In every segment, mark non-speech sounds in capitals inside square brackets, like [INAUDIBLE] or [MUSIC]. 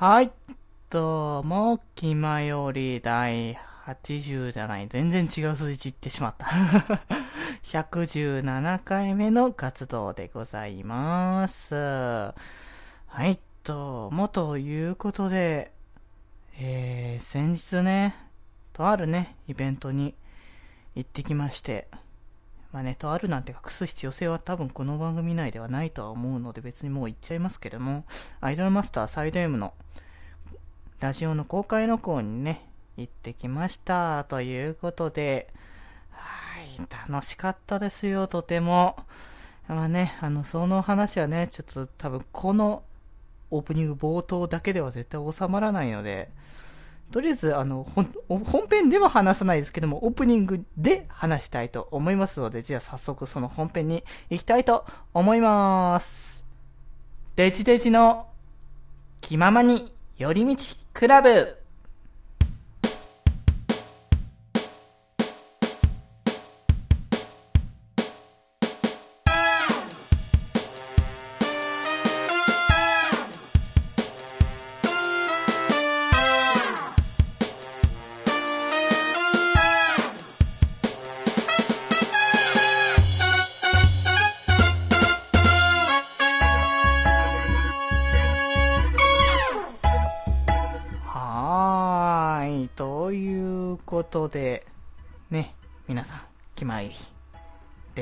はい。どうも、気まより第80じゃない。全然違う数字言ってしまった。[LAUGHS] 117回目の活動でございます。はい。どうも、ということで、えー、先日ね、とあるね、イベントに行ってきまして、まあね、とあるなんて隠す必要性は多分この番組内ではないとは思うので別にもう言っちゃいますけれども、アイドルマスターサイド M のラジオの公開録音にね、行ってきました。ということで、はい、楽しかったですよ、とても。まあね、あの、その話はね、ちょっと多分このオープニング冒頭だけでは絶対収まらないので、とりあえず、あの、本編では話さないですけども、オープニングで話したいと思いますので、じゃあ早速その本編に行きたいと思います。デジデジの気ままに寄り道クラブ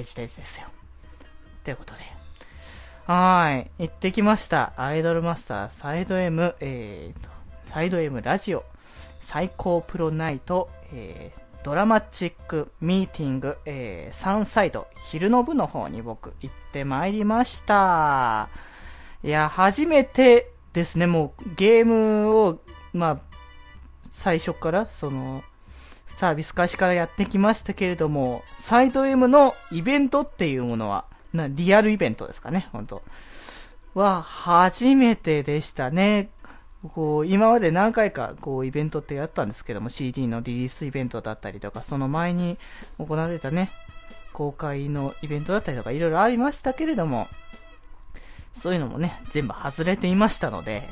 デジデジですよ。ということで、はい。行ってきました。アイドルマスターサイド M、えーと、サイド M ラジオ、最高プロナイト、えー、ドラマチックミーティング、えー、サンサイド、昼の部の方に僕行ってまいりました。いや、初めてですね、もうゲームを、まあ、最初から、その、サービス開始からやってきましたけれども、サイド M のイベントっていうものは、なリアルイベントですかね、本当は、初めてでしたね。こう、今まで何回か、こう、イベントってやったんですけども、CD のリリースイベントだったりとか、その前に行われたね、公開のイベントだったりとか、いろいろありましたけれども、そういうのもね、全部外れていましたので、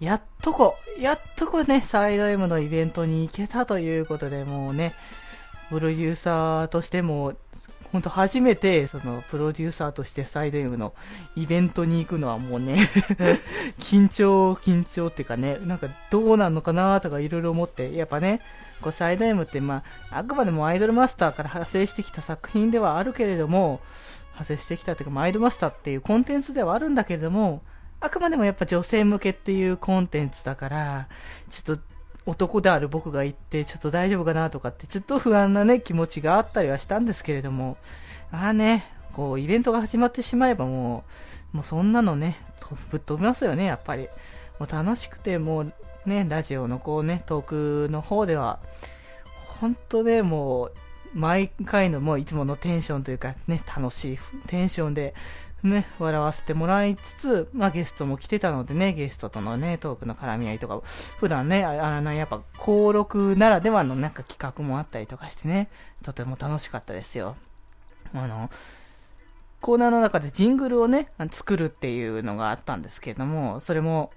やっとこ、やっとこね、サイド M のイベントに行けたということで、もうね、プロデューサーとしても、ほんと初めて、その、プロデューサーとしてサイド M のイベントに行くのはもうね、[LAUGHS] 緊張、緊張っていうかね、なんかどうなんのかなとかいろいろ思って、やっぱね、こうサイド M ってまあ、あくまでもアイドルマスターから派生してきた作品ではあるけれども、派生してきたっていうか、まあアイドルマスターっていうコンテンツではあるんだけれども、あくまでもやっぱ女性向けっていうコンテンツだから、ちょっと男である僕が行ってちょっと大丈夫かなとかってちょっと不安なね気持ちがあったりはしたんですけれども、ああね、こうイベントが始まってしまえばもう、もうそんなのね、ぶっ飛びますよね、やっぱり。もう楽しくてもうね、ラジオのこうね、トークの方では、本当ね、もう、毎回のもういつものテンションというかね、楽しいテンションで、ね、笑わせてもらいつつ、まあゲストも来てたのでね、ゲストとのね、トークの絡み合いとか、普段ね、ああの、やっぱ、登録ならではのなんか企画もあったりとかしてね、とても楽しかったですよ。あの、コーナーの中でジングルをね、作るっていうのがあったんですけれども、それも、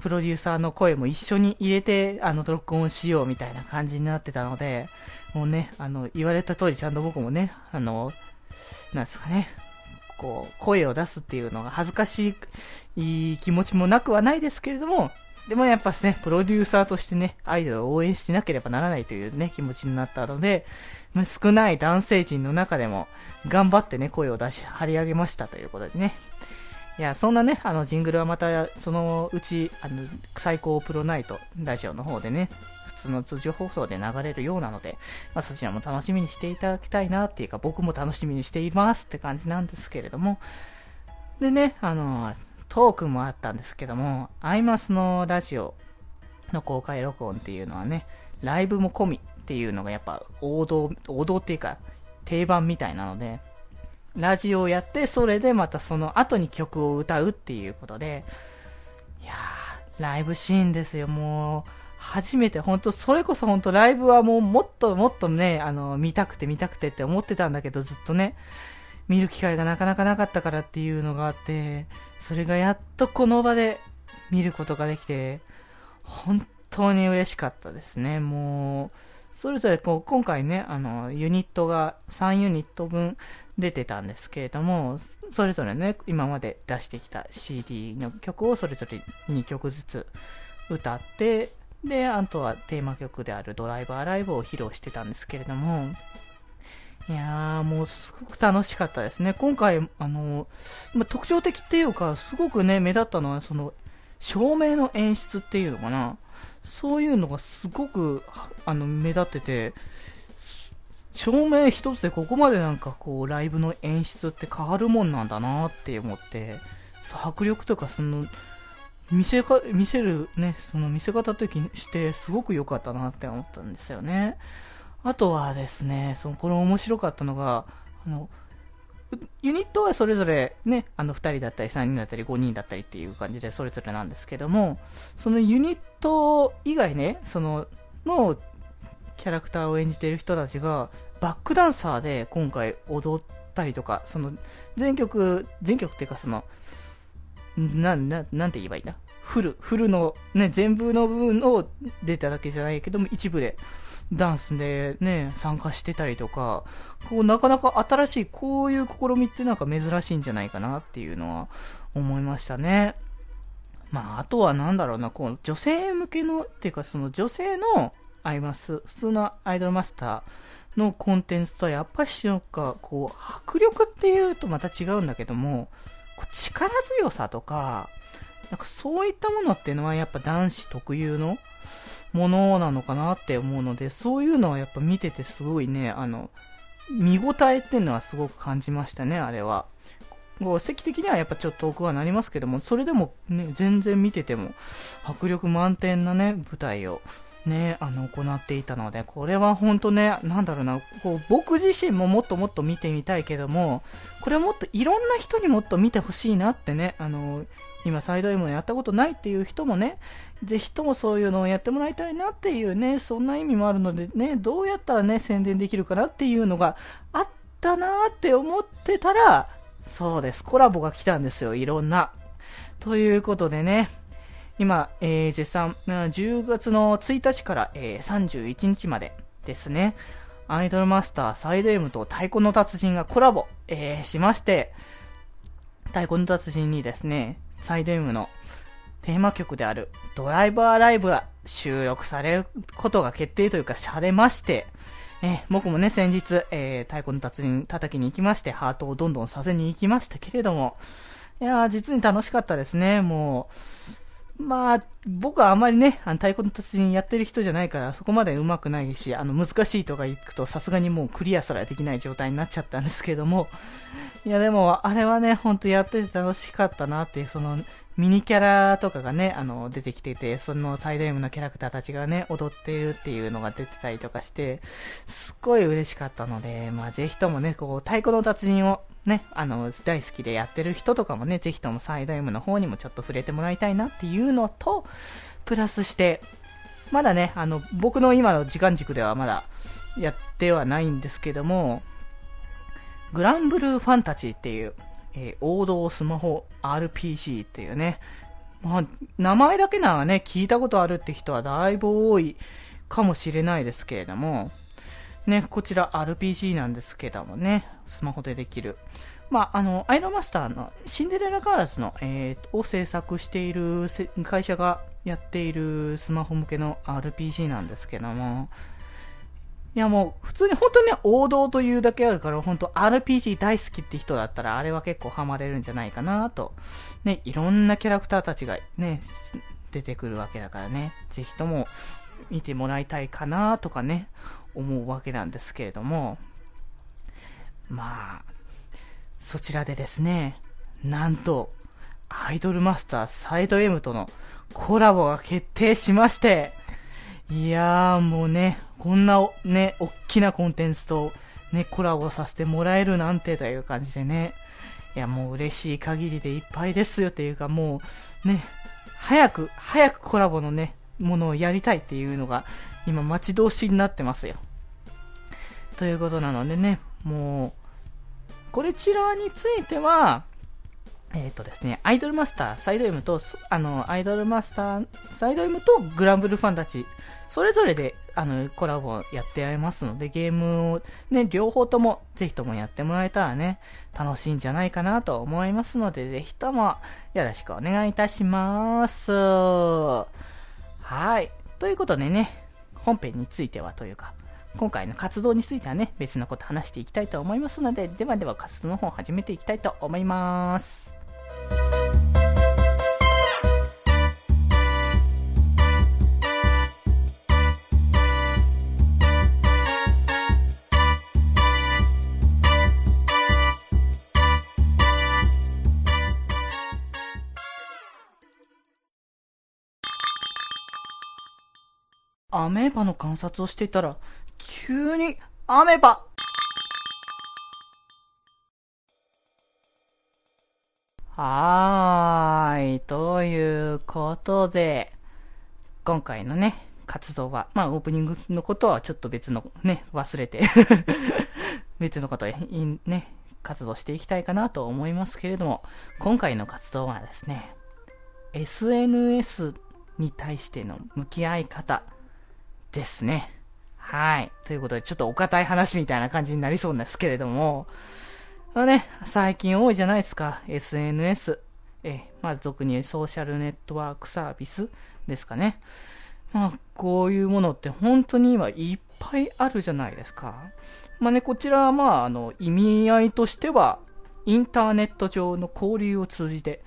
プロデューサーの声も一緒に入れて、あの、録音しようみたいな感じになってたので、もうね、あの、言われた通りちゃんと僕もね、あの、なんですかね、こう、声を出すっていうのが恥ずかしい気持ちもなくはないですけれども、でもやっぱね、プロデューサーとしてね、アイドルを応援しなければならないというね、気持ちになったので、少ない男性陣の中でも、頑張ってね、声を出し、張り上げましたということでね。いや、そんなね、あの、ジングルはまた、そのうち、あの、最高プロナイト、ラジオの方でね、普通の通常放送で流れるようなので、まあ、そちらも楽しみにしていただきたいなっていうか、僕も楽しみにしていますって感じなんですけれども、でね、あの、トークもあったんですけども、アイマスのラジオの公開録音っていうのはね、ライブも込みっていうのがやっぱ王道、王道っていうか、定番みたいなので、ラジオをやって、それでまたその後に曲を歌うっていうことで、いやー、ライブシーンですよ、もう、初めて、本当それこそ本当ライブはもうもっともっとね、あの、見たくて見たくてって思ってたんだけど、ずっとね、見る機会がなかなかなかったからっていうのがあって、それがやっとこの場で見ることができて、本当に嬉しかったですね。もう、それぞれこう今回ね、あの、ユニットが3ユニット分出てたんですけれども、それぞれね、今まで出してきた CD の曲をそれぞれ2曲ずつ歌って、で、あとはテーマ曲であるドライバーライブを披露してたんですけれども、いやー、もうすごく楽しかったですね。今回、あの、ま特徴的っていうか、すごくね、目立ったのは、その、照明の演出っていうのかな。そういうのがすごく、あの、目立ってて、照明一つでここまでなんかこう、ライブの演出って変わるもんなんだなって思って、迫力とかその、見せか、見せるね、その見せ方としてすごく良かったなって思ったんですよね。あとはですね、その、これ面白かったのが、あの、ユニットはそれぞれね、あの2人だったり3人だったり5人だったりっていう感じでそれぞれなんですけども、そのユニット以外ね、その、のキャラクターを演じている人たちがバックダンサーで今回踊ったりとか、その全曲、全曲っていうかその、な、な、なんて言えばいいんだ？フル、フルのね、全部の部分を出ただけじゃないけども、一部でダンスでね、参加してたりとか、こう、なかなか新しい、こういう試みってなんか珍しいんじゃないかなっていうのは思いましたね。まあ、あとはなんだろうな、こう、女性向けの、っていうかその女性のアイマス、普通のアイドルマスターのコンテンツとはやっぱしなんか、こう、迫力っていうとまた違うんだけども、こう力強さとか、なんかそういったものっていうのはやっぱ男子特有のものなのかなって思うので、そういうのはやっぱ見ててすごいね、あの、見応えっていうのはすごく感じましたね、あれは。こう、席的にはやっぱちょっと遠くはなりますけども、それでもね、全然見てても、迫力満点なね、舞台をね、あの、行っていたので、これは本当ね、なんだろうな、こう、僕自身ももっともっと見てみたいけども、これはもっといろんな人にもっと見てほしいなってね、あの、今サイド M をやったことないっていう人もね、ぜひともそういうのをやってもらいたいなっていうね、そんな意味もあるのでね、どうやったらね、宣伝できるかなっていうのがあったなーって思ってたら、そうです、コラボが来たんですよ、いろんな。ということでね、今、えー、絶賛、10月の1日から、えー、31日までですね、アイドルマスターサイド M と太鼓の達人がコラボ、えー、しまして、太鼓の達人にですね、サイド M のテーマ曲であるドライバーライブが収録されることが決定というかされまして、えー、僕もね、先日、えー、太鼓の達人叩きに行きまして、ハートをどんどんさせに行きましたけれども、いやー、実に楽しかったですね、もう、まあ、僕はあまりね、あの太鼓の達人やってる人じゃないから、そこまで上手くないし、あの、難しいとか行くと、さすがにもうクリアすらできない状態になっちゃったんですけども、いや、でも、あれはね、ほんとやってて楽しかったなっていう、その、ミニキャラとかがね、あの、出てきてて、そのサイド M のキャラクターたちがね、踊っているっていうのが出てたりとかして、すっごい嬉しかったので、まあ、ぜひともね、こう、太鼓の達人をね、あの、大好きでやってる人とかもね、ぜひともサイド M の方にもちょっと触れてもらいたいなっていうのと、プラスして、まだね、あの、僕の今の時間軸ではまだやってはないんですけども、グランブルーファンタジーっていう、えー、王道スマホ RPG っていうね、まあ、名前だけならね、聞いたことあるって人はだいぶ多いかもしれないですけれども、ね、こちら RPG なんですけどもね、スマホでできる。まあ、あの、アイロンマスターのシンデレラガールズの、えー、を制作している会社がやっているスマホ向けの RPG なんですけども、いやもう、普通に本当にね、王道というだけあるから、本当 RPG 大好きって人だったら、あれは結構ハマれるんじゃないかなと。ね、いろんなキャラクターたちがね、出てくるわけだからね、ぜひとも見てもらいたいかなとかね、思うわけなんですけれども、まあ、そちらでですね、なんと、アイドルマスターサイド M とのコラボが決定しまして、いやーもうね、こんなね、おっきなコンテンツとね、コラボさせてもらえるなんてという感じでね、いやもう嬉しい限りでいっぱいですよっていうかもう、ね、早く、早くコラボのね、ものをやりたいっていうのが、今待ち遠しになってますよ。ということなのでね、もう、これちらについては、えっ、ー、とですね、アイドルマスター、サイド M と、あの、アイドルマスター、サイド M とグランブルファンたち、それぞれで、あの、コラボやってやりますので、ゲームをね、両方とも、ぜひともやってもらえたらね、楽しいんじゃないかなと思いますので、ぜひとも、よろしくお願いいたします。はい。ということでね、本編についてはというか、今回の活動についてはね、別のこと話していきたいと思いますので、ではでは活動の方始めていきたいと思います。アメーバの観察をしていたら、急に、アメーバはーい。ということで、今回のね、活動は、まあオープニングのことはちょっと別のね、忘れて [LAUGHS] 別のことにね、活動していきたいかなと思いますけれども、今回の活動はですね、SNS に対しての向き合い方ですね。はい。ということで、ちょっとお堅い話みたいな感じになりそうなんですけれども、まあね、最近多いじゃないですか。SNS。え、まあ、俗に言うソーシャルネットワークサービスですかね。まあ、こういうものって本当に今いっぱいあるじゃないですか。まあね、こちらはまあ、あの、意味合いとしては、インターネット上の交流を通じて、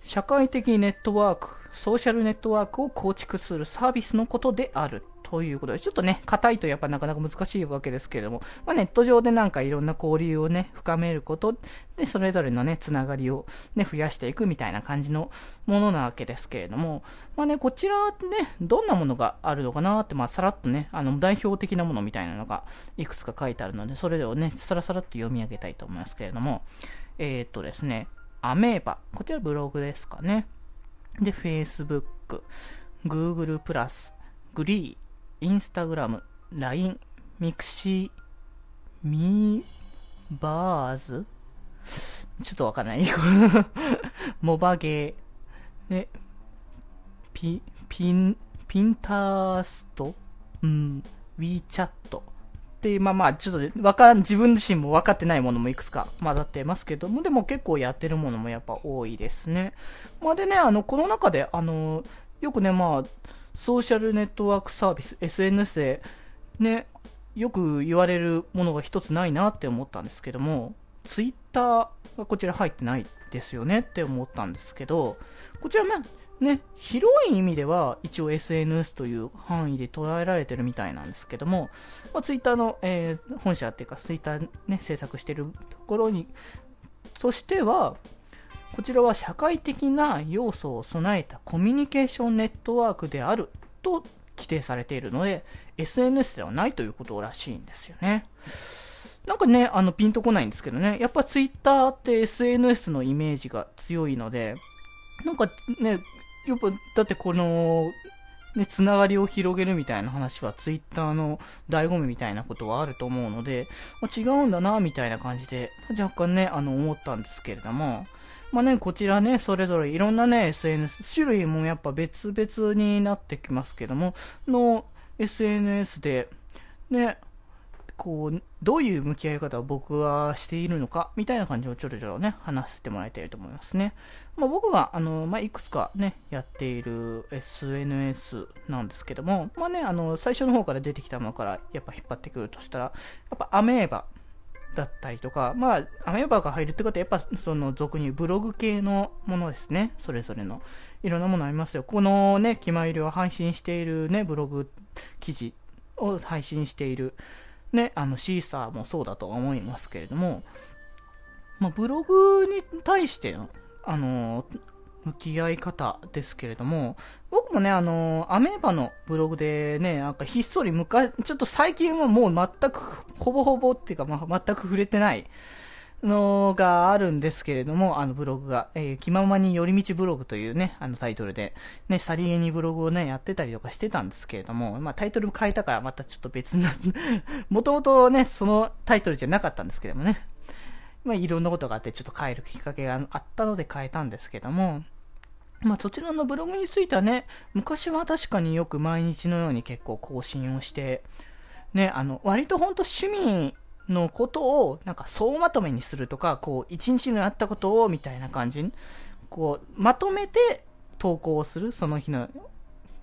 社会的ネットワーク、ソーシャルネットワークを構築するサービスのことであるということで、ちょっとね、硬いとやっぱなかなか難しいわけですけれども、まあ、ネット上でなんかいろんな交流をね、深めることで、それぞれのね、つながりをね、増やしていくみたいな感じのものなわけですけれども、まあね、こちらね、どんなものがあるのかなって、まあ、さらっとね、あの、代表的なものみたいなのがいくつか書いてあるので、それをね、さらさらっと読み上げたいと思いますけれども、えー、っとですね、アメーバ、こちらブログですかね。で、Facebook、Google Plus、グリー、インスタグラム、LINE、ミクシー、 Miiverse？ちょっとわかんない。[LAUGHS] モバゲー、ね、ピ、ピン、ピンタースト？うん、WeChat。って、まあまあ、ちょっとわからん、自分自身も分かってないものもいくつか混ざってますけど。も、でも結構やってるものもやっぱ多いですね。まあでね、あの、この中で、あの、よくね、まあ、ソーシャルネットワークサービス、SNS で、ね、よく言われるものが一つないなって思ったんですけども、ツイッターがこちら入ってないですよねって思ったんですけど、こちらまあ、ね、広い意味では一応 SNS という範囲で捉えられてるみたいなんですけども、まあ、ツイッターの、えー、本社っていうかツイッターね、制作してるところに、としては、こちらは社会的な要素を備えたコミュニケーションネットワークであると規定されているので、SNS ではないということらしいんですよね。なんかね、あの、ピンとこないんですけどね、やっぱツイッターって SNS のイメージが強いので、なんかね、やっぱ、だってこの、ね、つながりを広げるみたいな話はツイッターの醍醐味みたいなことはあると思うので、まあ、違うんだな、みたいな感じで、若干ね、あの、思ったんですけれども、まあね、こちらね、それぞれいろんなね、SNS、種類もやっぱ別々になってきますけども、の SNS で、ね、こう、どういう向き合い方を僕はしているのか、みたいな感じをちょろちょろね、話してもらいたいと思いますね。まあ、僕が、あの、まあ、いくつかね、やっている SNS なんですけども、まあね、あの、最初の方から出てきたものからやっぱ引っ張ってくるとしたら、やっぱアメーバだったりとか、まあ、アメーバーが入るってことは、やっぱその俗にブログ系のものですね。それぞれの。いろんなものありますよ。このね、気ま入りを配信しているね、ブログ記事を配信しているね、あの、シーサーもそうだとは思いますけれども、まあ、ブログに対しての、あの、向き合い方ですけれども、僕もね、あの、アメーバのブログでね、なんかひっそり昔、ちょっと最近はもう全く、ほぼほぼっていうか、まあ、全く触れてない、のがあるんですけれども、あのブログが、えー、気ままに寄り道ブログというね、あのタイトルで、ね、さりげにブログをね、やってたりとかしてたんですけれども、まあタイトル変えたからまたちょっと別な [LAUGHS] もともとね、そのタイトルじゃなかったんですけどもね。まあ、いろんなことがあってちょっと変えるきっかけがあったので変えたんですけども、まあそちらのブログについてはね、昔は確かによく毎日のように結構更新をして、ね、あの、割とほんと趣味のことをなんか総まとめにするとか、こう、一日のやったことをみたいな感じに、こう、まとめて投稿をする、その日の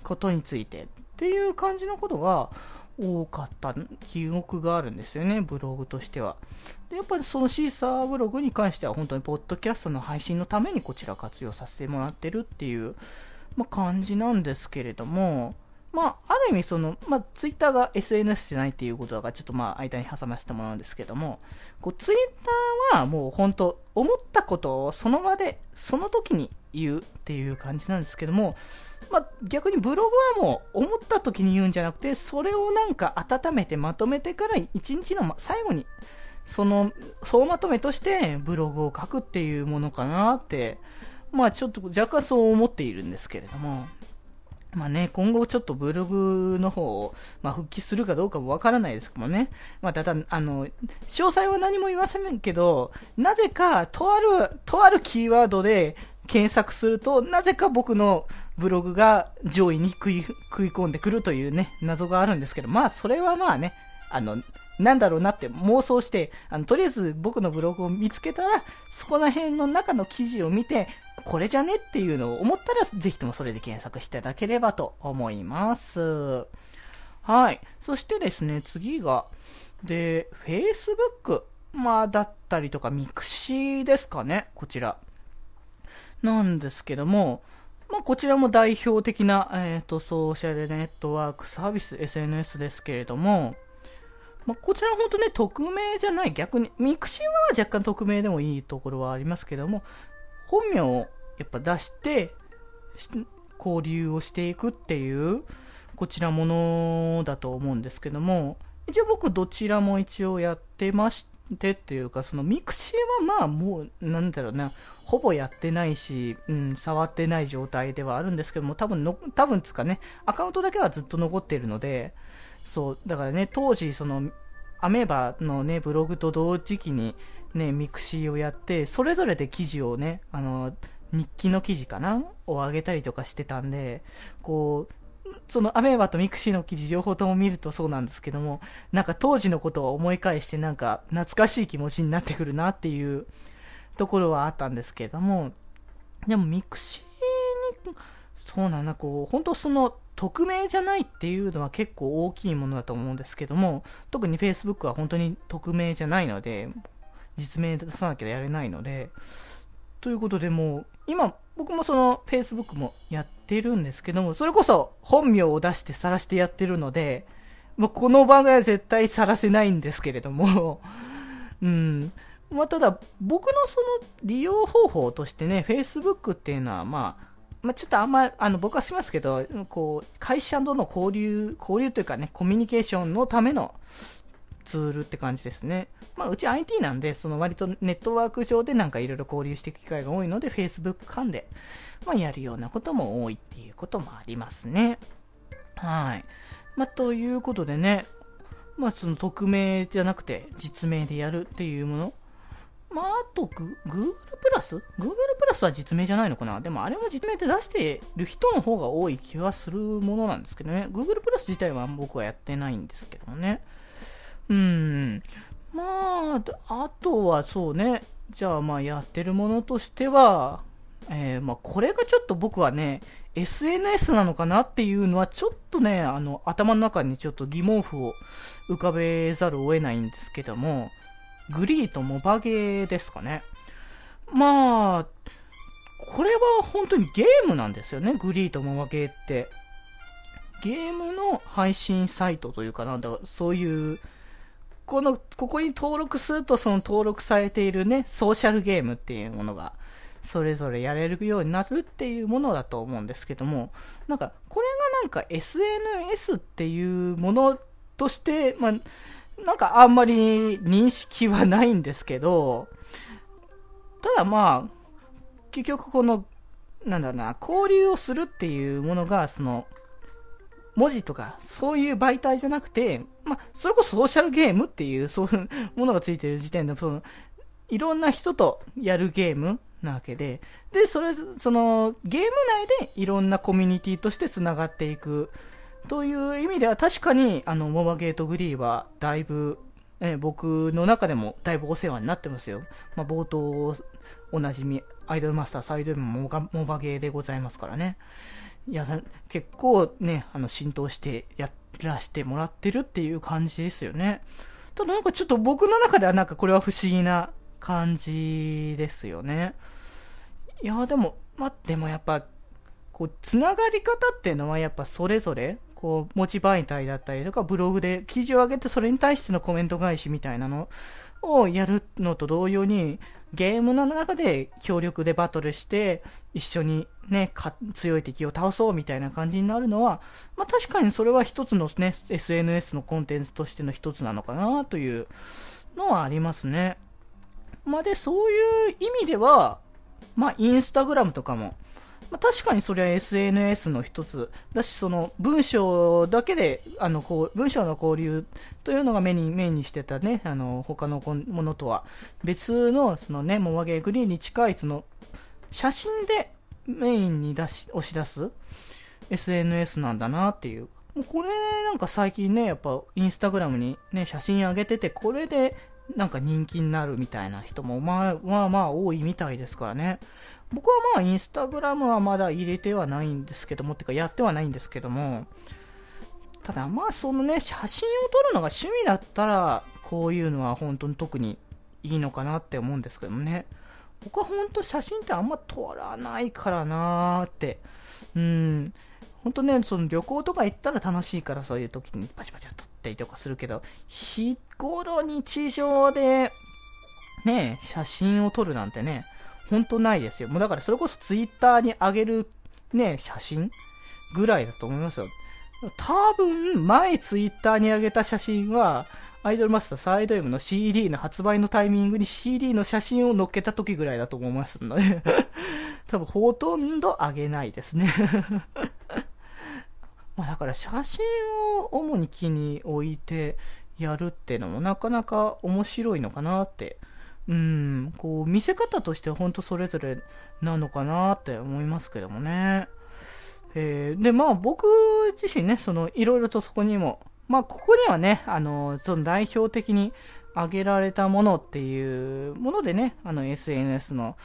ことについてっていう感じのことが多かった記憶があるんですよね、ブログとしては。でやっぱりそのシーサーブログに関しては本当にポッドキャストの配信のためにこちら活用させてもらってるっていう、まあ、感じなんですけれども、まあ、ある意味その、まあ、ツイッターが SNS じゃないっていうことだから、ちょっとまあ、間に挟ませたものなんですけども、こう、ツイッターはもう本当、思ったことをその場で、その時に言うっていう感じなんですけども、まあ、逆にブログはもう思った時に言うんじゃなくて、それをなんか温めてまとめてから一日の最後に、その、総まとめとしてブログを書くっていうものかなって、まあちょっと若干そう思っているんですけれども、まあね、今後ちょっとブログの方を、まあ、復帰するかどうかもわからないですけどもね。まあ、ただ、あの、詳細は何も言いませんけど、なぜか、とある、とあるキーワードで検索すると、なぜか僕のブログが上位に食い、食い込んでくるというね、謎があるんですけど、まあ、それはまあね、あの、なんだろうなって妄想して、あの、とりあえず僕のブログを見つけたら、そこら辺の中の記事を見て、これじゃねっていうのを思ったら、ぜひともそれで検索していただければと思います。はい。そしてですね、次が、で、Facebook、まあ、だったりとか、ミクシーですかね、こちら。なんですけども、まあ、こちらも代表的な、えっ、ー、と、ソーシャルネットワークサービス、SNS ですけれども、まあ、こちらは本当ね、匿名じゃない、逆に、ミクシーは若干匿名でもいいところはありますけども、本名をやっぱ出して、交流をしていくっていう、こちらものだと思うんですけども、一応僕どちらも一応やってましてっていうか、そのミクシーはまあもう、なんだろうな、ほぼやってないし、うん、触ってない状態ではあるんですけども、多分の、多分つかね、アカウントだけはずっと残っているので、そう、だからね、当時、その、アメーバのね、ブログと同時期にね、ミクシーをやって、それぞれで記事をね、あの、日記の記事かなを上げたりとかしてたんで、こう、そのアメーバとミクシーの記事両方とも見るとそうなんですけども、なんか当時のことを思い返してなんか懐かしい気持ちになってくるなっていうところはあったんですけども、でもミクシーに、そうなんだ、こう、本当その匿名じゃないっていうのは結構大きいものだと思うんですけども、特に Facebook は本当に匿名じゃないので、実名出さなきゃやれないので、ということでもう、今、僕もその Facebook もやってるんですけども、それこそ本名を出して晒してやってるので、まあ、この場が絶対晒せないんですけれども、[LAUGHS] うん。まあ、ただ、僕のその利用方法としてね、Facebook っていうのは、まあ、まあ、ちょっとあんま、あの、僕はしますけど、こう、会社との交流、交流というかね、コミュニケーションのためのツールって感じですね。まあ、うち IT なんで、その割とネットワーク上でなんかいろいろ交流していく機会が多いので、Facebook 間で、まあ、やるようなことも多いっていうこともありますね。はい。まあ、ということでね、まあ、その匿名じゃなくて実名でやるっていうもの。まあ、あとグ、Google プラス ?Google プラスは実名じゃないのかな？でもあれも実名で出してる人の方が多い気はするものなんですけどね。Google プラス自体は僕はやってないんですけどね。うん。まあ、あとはそうね。じゃあまあやってるものとしては、えー、まあこれがちょっと僕はね、SNS なのかなっていうのはちょっとね、あの頭の中にちょっと疑問符を浮かべざるを得ないんですけども、グリーとモバゲーですかね。まあ、これは本当にゲームなんですよね、グリーとモバゲーって。ゲームの配信サイトというかなんだ、そういう、この、ここに登録するとその登録されているね、ソーシャルゲームっていうものが、それぞれやれるようになるっていうものだと思うんですけども、なんか、これがなんか SNS っていうものとして、まあ、なんかあんまり認識はないんですけど、ただまあ、結局この、なんだろうな、交流をするっていうものが、その、文字とか、そういう媒体じゃなくて、まあ、それこそソーシャルゲームっていう、そういうものがついてる時点で、その、いろんな人とやるゲームなわけで、で、それ、その、ゲーム内でいろんなコミュニティとして繋がっていく。という意味では確かに、あの、モバゲートグリーはだいぶ、え僕の中でもだいぶお世話になってますよ。まあ、冒頭おなじみ、アイドルマスターサイド M もモバゲーでございますからね。いや、結構ね、あの、浸透してやらせてもらってるっていう感じですよね。ただなんかちょっと僕の中ではなんかこれは不思議な感じですよね。いや、でも、までもやっぱ、こう、つながり方っていうのはやっぱそれぞれ、こう、持ち媒体だったりとか、ブログで記事を上げてそれに対してのコメント返しみたいなのをやるのと同様に、ゲームの中で協力でバトルして、一緒にね、強い敵を倒そうみたいな感じになるのは、まあ確かにそれは一つのね、SNS のコンテンツとしての一つなのかなというのはありますね。まあで、そういう意味では、まあインスタグラムとかも、まあ、確かにそれは SNS の一つだし、その文章だけで、あの、こう、文章の交流というのが目に、目にしてたね、あの、他のものとは別の、そのね、モマゲーグリーンに近い、その、写真でメインに出し、押し出す SNS なんだなっていう。もうこれなんか最近ね、やっぱインスタグラムにね、写真上げてて、これでなんか人気になるみたいな人もまあまあまあ多いみたいですからね。僕はまあインスタグラムはまだ入れてはないんですけども、ってかやってはないんですけども、ただまあそのね、写真を撮るのが趣味だったら、こういうのは本当に特にいいのかなって思うんですけどもね。僕は本当写真ってあんま撮らないからなーって。うん。本当ね、その旅行とか行ったら楽しいからそういう時にパチパチ撮ったりとかするけど、日頃日常で、ね、写真を撮るなんてね、ほんとないですよ。もうだからそれこそツイッターに上げるね、写真ぐらいだと思いますよ。多分、前ツイッターに上げた写真は、アイドルマスターサイド M の CD の発売のタイミングに CD の写真を載っけた時ぐらいだと思いますので多分ほとんど上げないですねまあだから写真を主に気に置いてやるっていうのもなかなか面白いのかなってうん、こう、見せ方としては本当それぞれなのかなって思いますけどもね。えー、で、まあ僕自身ね、その、いろいろとそこにも、まあここにはね、あの、その代表的に挙げられたものっていうものでね、あの SNS の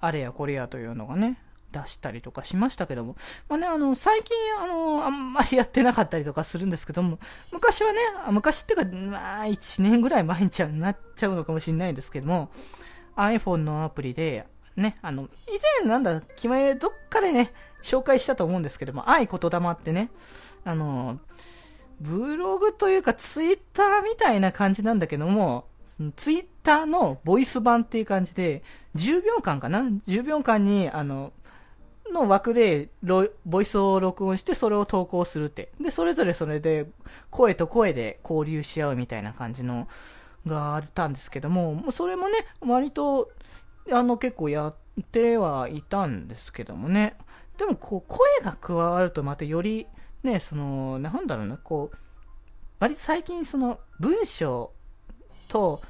あれやこれやというのがね、出したりとかしましたけども、まあね、あの、最近、あの、あんまりやってなかったりとかするんですけども、昔はね、昔っていうか、まあ、1年ぐらい前になっちゃうのかもしれないんですけども、iPhone のアプリで、ね、あの、以前なんだ、決まりどっかでね、紹介したと思うんですけども、愛言霊ってね、あの、ブログというかツイッターみたいな感じなんだけども、ツイッターのボイス版っていう感じで、10秒間かな ?10 秒間に、あの、の枠でボイスを録音してそれを投稿するって。で、それぞれそれで声と声で交流し合うみたいな感じのがあったんですけども、それもね、割と、あの結構やってはいたんですけどもね。でもこう声が加わるとまたよりね、その、なんだろうな、こう、割と最近その文章と、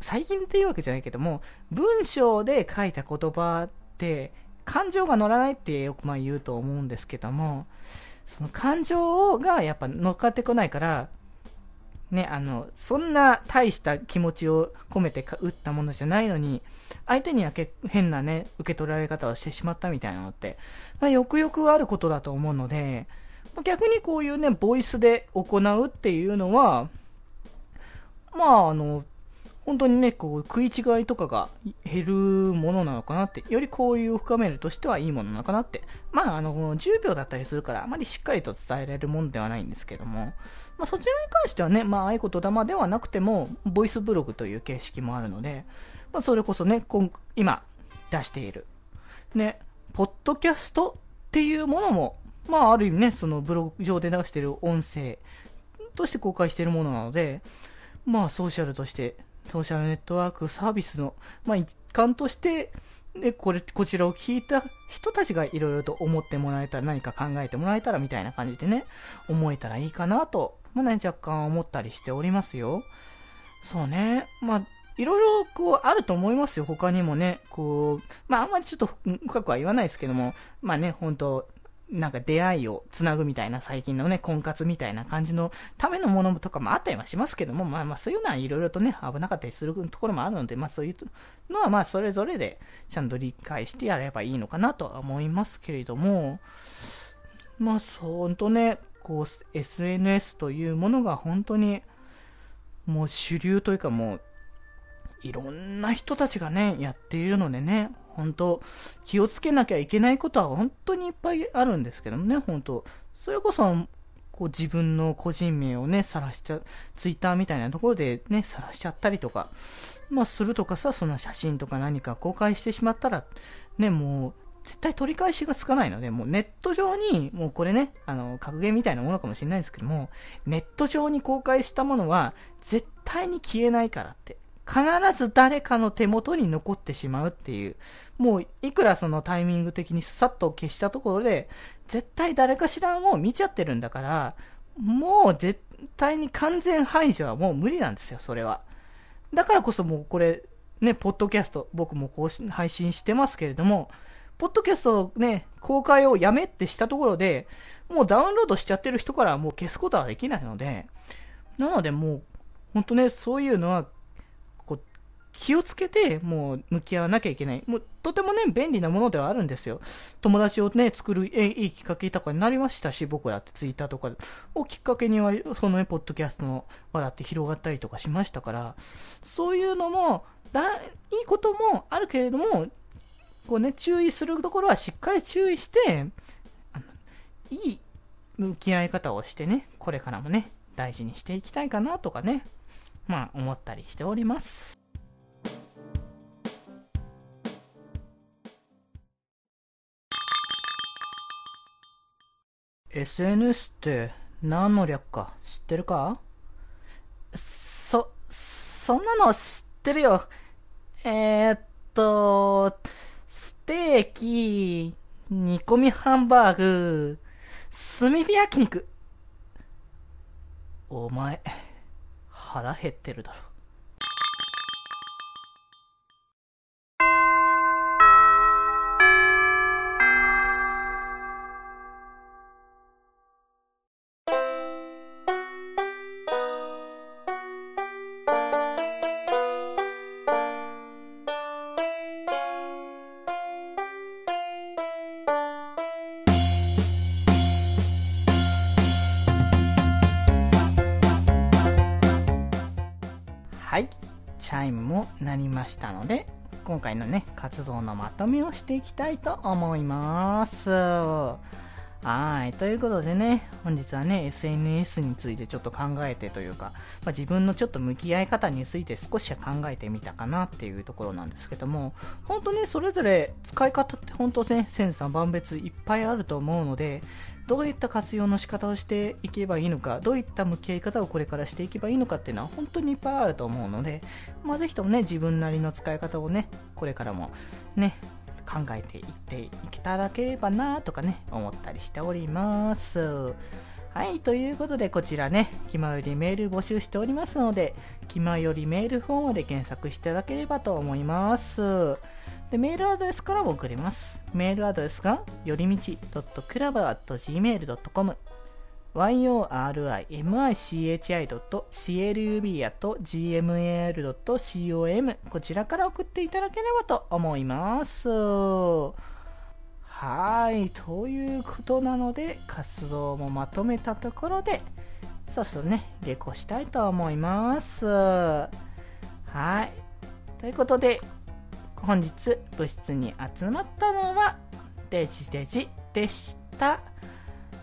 最近っていうわけじゃないけども、文章で書いた言葉って、感情が乗らないってよくまあ言うと思うんですけども、その感情がやっぱ乗っかってこないから、ね、あの、そんな大した気持ちを込めて打ったものじゃないのに、相手にはけ変なね、受け取られ方をしてしまったみたいなのって、まあ、よくよくあることだと思うので、逆にこういうね、ボイスで行うっていうのは、まあ、あの、本当にね、こう、食い違いとかが減るものなのかなって、より交流を深めるとしてはいいものなのかなって。まあ、あの、10秒だったりするから、あまりしっかりと伝えられるものではないんですけども、まあ、そちらに関してはね、まあ、合言霊ではなくても、ボイスブログという形式もあるので、まあ、それこそね、今、出している、ね、ポッドキャストっていうものも、まあ、ある意味ね、そのブログ上で流している音声として公開しているものなので、まあ、ソーシャルとしてソーシャルネットワークサービスの、まあ、一環として、で、これ、こちらを聞いた人たちがいろいろと思ってもらえたら、何か考えてもらえたらみたいな感じでね、思えたらいいかなと、まあね、若干思ったりしておりますよ。そうね。まあ、いろいろこうあると思いますよ、他にもね。こう、まああんまりちょっと深くは言わないですけども、まあね、本当なんか出会いをつなぐみたいな最近のね、婚活みたいな感じのためのものとかもあったりはしますけども、まあまあそういうのはいろいろとね、危なかったりするところもあるので、まあそういうのはまあそれぞれでちゃんと理解してやればいいのかなとは思いますけれども、まあほんとね、こう SNS というものが本当にもう主流というかもういろんな人たちがね、やっているのでね、本当気をつけなきゃいけないことは本当にいっぱいあるんですけどもね、本当それこそ、こう自分の個人名をね、晒しちゃ、ツイッターみたいなところでね、晒しちゃったりとか、まあするとかさ、その写真とか何か公開してしまったら、ね、もう、絶対取り返しがつかないので、もうネット上に、もうこれね、あの、格言みたいなものかもしれないんですけども、ネット上に公開したものは、絶対に消えないからって。必ず誰かの手元に残ってしまうっていう。もう、いくらそのタイミング的にさっと消したところで、絶対誰かしらもう見ちゃってるんだから、もう絶対に完全排除はもう無理なんですよ、それは。だからこそもうこれ、ね、ポッドキャスト、僕もこう配信してますけれども、ポッドキャストね、公開をやめってしたところで、もうダウンロードしちゃってる人からもう消すことはできないので、なのでもう、ほんとね、そういうのは気をつけて、もう向き合わなきゃいけない。もう、とてもね、便利なものではあるんですよ。友達をね、作る、え、いいきっかけとかになりましたし、僕だってツイッターとかをきっかけには、そのね、ポッドキャストの輪だって広がったりとかしましたから、そういうのも、だ、いいこともあるけれども、こうね、注意するところはしっかり注意して、あの、いい向き合い方をしてね、これからもね、大事にしていきたいかなとかね、まあ思ったりしております。SNS って何の略か知ってるか？そ、そんなの知ってるよ。えー、っと、ステーキ、煮込みハンバーグ、炭火焼肉。お前、腹減ってるだろ。社員もなりましたので、今回のね、活動のまとめをしていきたいと思います。はい。ということでね、本日はね、SNS についてちょっと考えてというか、まあ、自分のちょっと向き合い方について少しは考えてみたかなっていうところなんですけども、本当ね、それぞれ使い方って本当ね、千差万別いっぱいあると思うので、どういった活用の仕方をしていけばいいのか、どういった向き合い方をこれからしていけばいいのかっていうのは本当にいっぱいあると思うので、まあ、ぜひともね、自分なりの使い方をね、これからもね、考えていっていただければなとかね、思ったりしております。はい、ということでこちらね、気まよりメール募集しておりますので、気まよりメールフォームで検索していただければと思います。で、メールアドレスからも送れます。メールアドレスが、よりみち .club.gmail.com yorimichi.club.gmail.com こちらから送っていただければと思います。はい、ということなので、活動もまとめたところで、そうそうね、下校したいと思います。はい。ということで、本日部室に集まったのは、デジデジでした。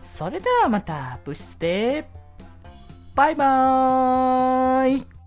それではまた部室で、バイバーイ。